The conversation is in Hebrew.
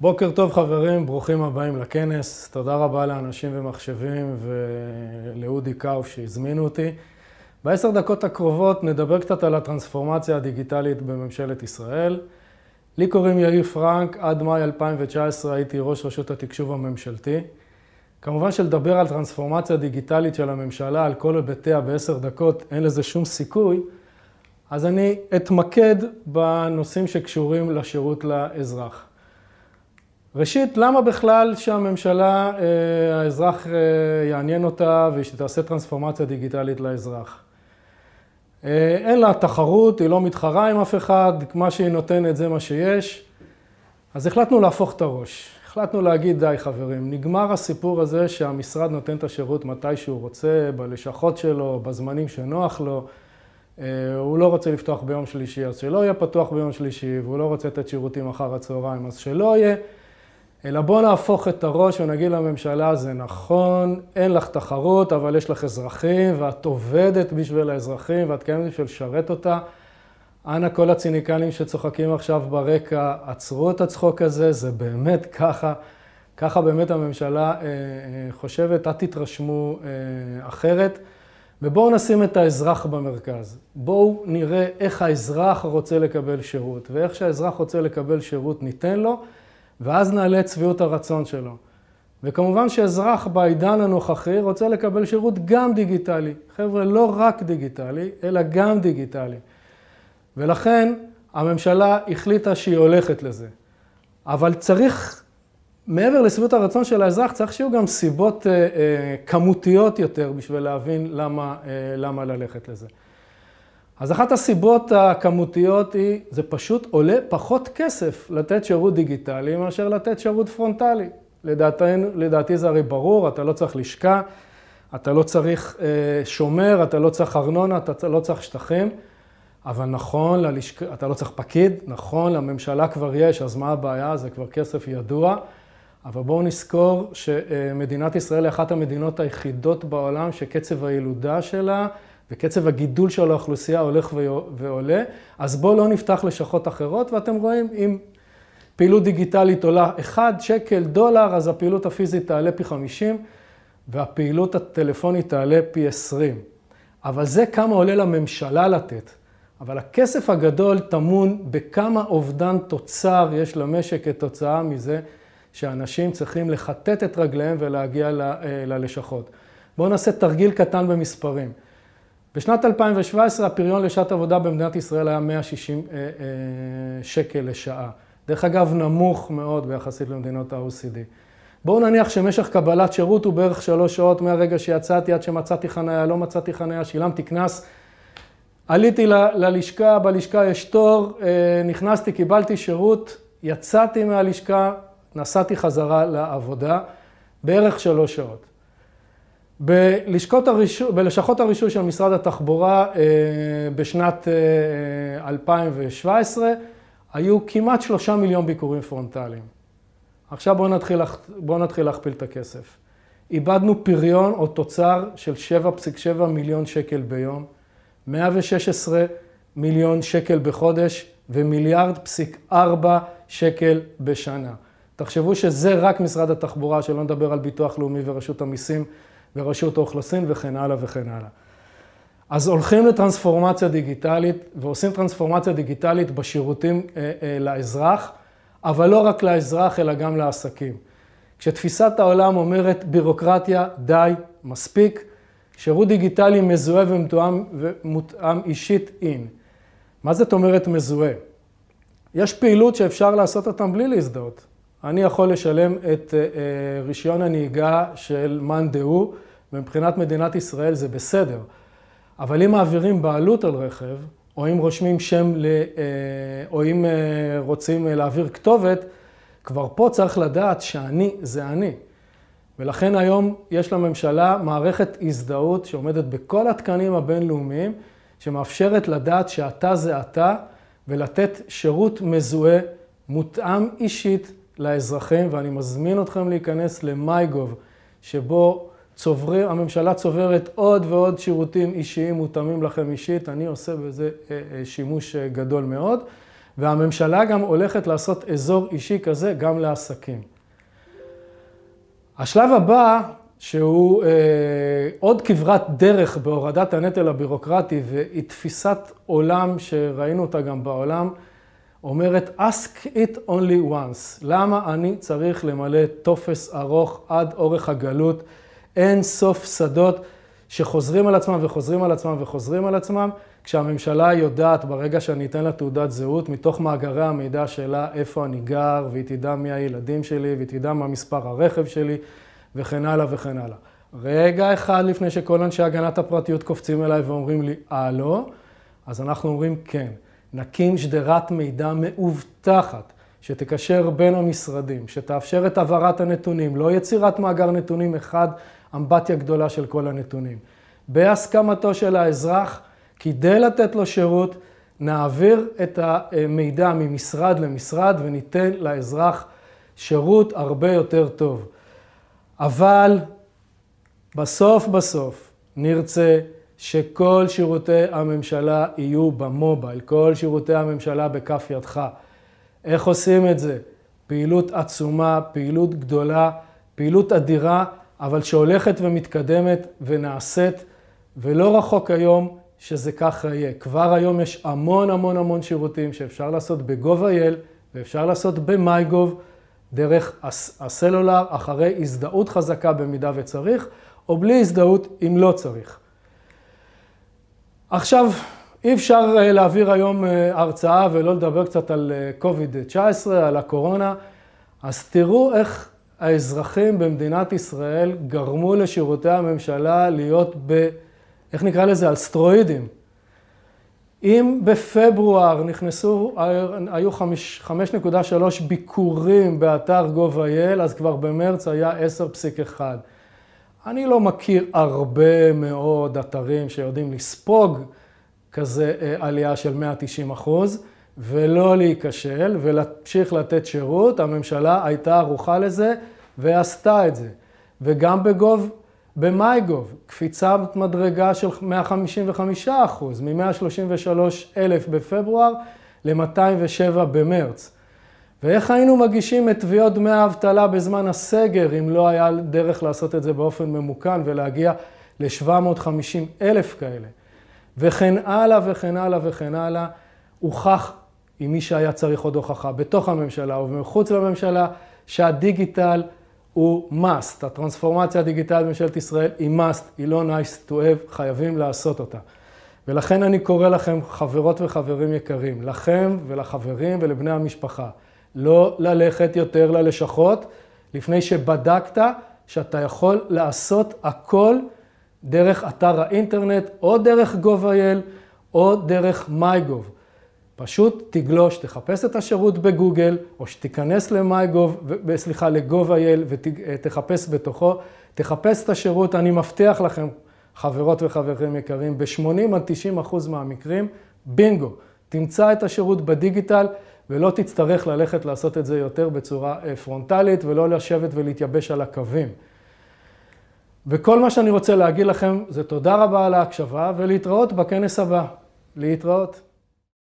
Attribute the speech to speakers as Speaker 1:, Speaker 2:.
Speaker 1: בוקר טוב חברים, ברוכים הבאים לכנס. תודה רבה לאנשים ומחשבים ולאודי קאוף שהזמינו אותי. בעשר דקות הקרובות נדבר קצת על הטרנספורמציה הדיגיטלית בממשלת ישראל. לי קוראים יאיר פרנק, עד מאי 2019 הייתי ראש רשות התקשוב הממשלתי. כמובן שלדבר על טרנספורמציה דיגיטלית של הממשלה, על כל היבטיה בעשר דקות, אין לזה שום סיכוי, אז אני אתמקד בנושאים שקשורים לשירות לאזרח. ראשית, למה בכלל שהממשלה, אה, האזרח אה, יעניין אותה ושתעשה טרנספורמציה דיגיטלית לאזרח? אה, אין לה תחרות, היא לא מתחרה עם אף אחד, מה שהיא נותנת זה מה שיש. אז החלטנו להפוך את הראש. החלטנו להגיד, די חברים, נגמר הסיפור הזה שהמשרד נותן את השירות מתי שהוא רוצה, בלשכות שלו, בזמנים שנוח לו. הוא לא רוצה לפתוח ביום שלישי, אז שלא יהיה פתוח ביום שלישי, והוא לא רוצה לתת שירותים אחר הצהריים, אז שלא יהיה. אלא בואו נהפוך את הראש ונגיד לממשלה, זה נכון, אין לך תחרות, אבל יש לך אזרחים, ואת עובדת בשביל האזרחים, ואת קיימת בשביל לשרת אותה. אנא כל הציניקנים שצוחקים עכשיו ברקע, עצרו את הצחוק הזה, זה באמת ככה. ככה באמת הממשלה אה, אה, חושבת, אל תתרשמו אה, אחרת. ובואו נשים את האזרח במרכז. בואו נראה איך האזרח רוצה לקבל שירות, ואיך שהאזרח רוצה לקבל שירות ניתן לו. ואז נעלה את שביעות הרצון שלו. וכמובן שאזרח בעידן הנוכחי רוצה לקבל שירות גם דיגיטלי. חבר'ה, לא רק דיגיטלי, אלא גם דיגיטלי. ולכן הממשלה החליטה שהיא הולכת לזה. אבל צריך, מעבר לשביעות הרצון של האזרח, צריך שיהיו גם סיבות אה, אה, כמותיות יותר בשביל להבין למה, אה, למה ללכת לזה. אז אחת הסיבות הכמותיות היא, זה פשוט עולה פחות כסף לתת שירות דיגיטלי מאשר לתת שירות פרונטלי. לדעתנו, לדעתי זה הרי ברור, אתה לא צריך לשכה, אתה לא צריך אה, שומר, אתה לא צריך ארנונה, אתה לא צריך שטחים, אבל נכון, ללשכ... אתה לא צריך פקיד, נכון, לממשלה כבר יש, אז מה הבעיה? זה כבר כסף ידוע. אבל בואו נזכור שמדינת ישראל היא אחת המדינות היחידות בעולם שקצב הילודה שלה וקצב הגידול של האוכלוסייה הולך ועולה, אז בואו לא נפתח לשכות אחרות, ואתם רואים, אם פעילות דיגיטלית עולה 1 שקל, דולר, אז הפעילות הפיזית תעלה פי 50, והפעילות הטלפונית תעלה פי 20. אבל זה כמה עולה לממשלה לתת. אבל הכסף הגדול טמון בכמה אובדן תוצר יש למשק כתוצאה מזה שאנשים צריכים לכתת את רגליהם ולהגיע אה, ללשכות. בואו נעשה תרגיל קטן במספרים. בשנת 2017 הפריון לשעת עבודה במדינת ישראל היה 160 אה, אה, שקל לשעה. דרך אגב, נמוך מאוד ביחסית למדינות ה-OCD. בואו נניח שמשך קבלת שירות הוא בערך שלוש שעות מהרגע שיצאתי עד שמצאתי חניה, לא מצאתי חניה, שילמתי קנס. עליתי ללשכה, בלשכה יש תור, אה, נכנסתי, קיבלתי שירות, יצאתי מהלשכה, נסעתי חזרה לעבודה, בערך שלוש שעות. בלשכות הרישוי, בלשכות הרישוי של משרד התחבורה אה, בשנת 2017 אה, היו כמעט שלושה מיליון ביקורים פרונטליים. עכשיו בואו נתחיל, בוא נתחיל להכפיל את הכסף. איבדנו פריון או תוצר של 7.7 מיליון שקל ביום, 116 מיליון שקל בחודש ומיליארד פסיק 4 שקל בשנה. תחשבו שזה רק משרד התחבורה, שלא נדבר על ביטוח לאומי ורשות המיסים. ורשות האוכלוסין וכן הלאה וכן הלאה. אז הולכים לטרנספורמציה דיגיטלית ועושים טרנספורמציה דיגיטלית בשירותים אה, אה, לאזרח, אבל לא רק לאזרח אלא גם לעסקים. כשתפיסת העולם אומרת בירוקרטיה, די, מספיק, שירות דיגיטלי מזוהה ומותאם, ומותאם אישית אין. מה זאת אומרת מזוהה? יש פעילות שאפשר לעשות אותם בלי להזדהות. אני יכול לשלם את אה, רישיון הנהיגה של מאן דהוא ומבחינת מדינת ישראל זה בסדר. אבל אם מעבירים בעלות על רכב, או אם רושמים שם, ל, אה, או אם אה, רוצים להעביר כתובת, כבר פה צריך לדעת שאני זה אני. ולכן היום יש לממשלה מערכת הזדהות שעומדת בכל התקנים הבינלאומיים, שמאפשרת לדעת שאתה זה אתה, ולתת שירות מזוהה, מותאם אישית לאזרחים, ואני מזמין אתכם להיכנס ל-MyGov, שבו צוברים, הממשלה צוברת עוד ועוד שירותים אישיים מותאמים לכם אישית, אני עושה בזה אה, אה, שימוש אה, גדול מאוד. והממשלה גם הולכת לעשות אזור אישי כזה גם לעסקים. השלב הבא, שהוא אה, עוד כברת דרך בהורדת הנטל הבירוקרטי והיא תפיסת עולם שראינו אותה גם בעולם, אומרת ask it only once. למה אני צריך למלא טופס ארוך עד אורך הגלות, אין סוף שדות שחוזרים על עצמם וחוזרים על עצמם וחוזרים על עצמם, כשהממשלה יודעת ברגע שאני אתן לה תעודת זהות, מתוך מאגרי המידע שלה איפה אני גר, והיא תדע מי הילדים שלי, והיא תדע מה מספר הרכב שלי, וכן הלאה וכן הלאה. רגע אחד לפני שכל אנשי הגנת הפרטיות קופצים אליי ואומרים לי, לא? אז אנחנו אומרים כן. נקים שדרת מידע מאובטחת, שתקשר בין המשרדים, שתאפשר את העברת הנתונים, לא יצירת מאגר נתונים אחד, אמבטיה גדולה של כל הנתונים. בהסכמתו של האזרח, כדי לתת לו שירות, נעביר את המידע ממשרד למשרד וניתן לאזרח שירות הרבה יותר טוב. אבל בסוף בסוף נרצה שכל שירותי הממשלה יהיו במובייל, כל שירותי הממשלה בכף ידך. איך עושים את זה? פעילות עצומה, פעילות גדולה, פעילות אדירה, אבל שהולכת ומתקדמת ונעשית, ולא רחוק היום שזה ככה יהיה. כבר היום יש המון המון המון שירותים שאפשר לעשות ב-gov.il ואפשר לעשות ב-MyGov, דרך הסלולר, אחרי הזדהות חזקה במידה וצריך, או בלי הזדהות אם לא צריך. עכשיו, אי אפשר אה, להעביר היום אה, הרצאה ולא לדבר קצת על COVID-19, אה, על הקורונה, אז תראו איך האזרחים במדינת ישראל גרמו לשירותי הממשלה להיות ב... איך נקרא לזה? על סטרואידים. אם בפברואר נכנסו, היו 5.3 ביקורים באתר gov.il, אז כבר במרץ היה 10.1. אני לא מכיר הרבה מאוד אתרים שיודעים לספוג כזה אה, עלייה של 190 אחוז, ולא להיכשל ולהמשיך לתת שירות. הממשלה הייתה ערוכה לזה ועשתה את זה. וגם בגוב, במייגוב, קפיצת מדרגה של 155 אחוז, מ-133 אלף בפברואר ל-207 במרץ. ואיך היינו מגישים את תביעות דמי האבטלה בזמן הסגר, אם לא היה דרך לעשות את זה באופן ממוכן ולהגיע ל-750 אלף כאלה. וכן הלאה וכן הלאה וכן הלאה, הוכח עם מי שהיה צריך עוד הוכחה, בתוך הממשלה ומחוץ לממשלה, שהדיגיטל הוא must. הטרנספורמציה הדיגיטלית בממשלת ישראל היא must, היא לא nice to have, חייבים לעשות אותה. ולכן אני קורא לכם, חברות וחברים יקרים, לכם ולחברים ולבני המשפחה, לא ללכת יותר ללשכות לפני שבדקת שאתה יכול לעשות הכל דרך אתר האינטרנט או דרך gov.il או דרך MyGov. פשוט תגלוש, תחפש את השירות בגוגל, או שתיכנס ל-MyGov, סליחה, ל-gov.il ותחפש בתוכו, תחפש את השירות, אני מבטיח לכם, חברות וחברים יקרים, ב-80 עד 90 אחוז מהמקרים, בינגו, תמצא את השירות בדיגיטל ולא תצטרך ללכת לעשות את זה יותר בצורה אה, פרונטלית ולא לשבת ולהתייבש על הקווים. וכל מה שאני רוצה להגיד לכם זה תודה רבה על ההקשבה ולהתראות בכנס הבא. להתראות.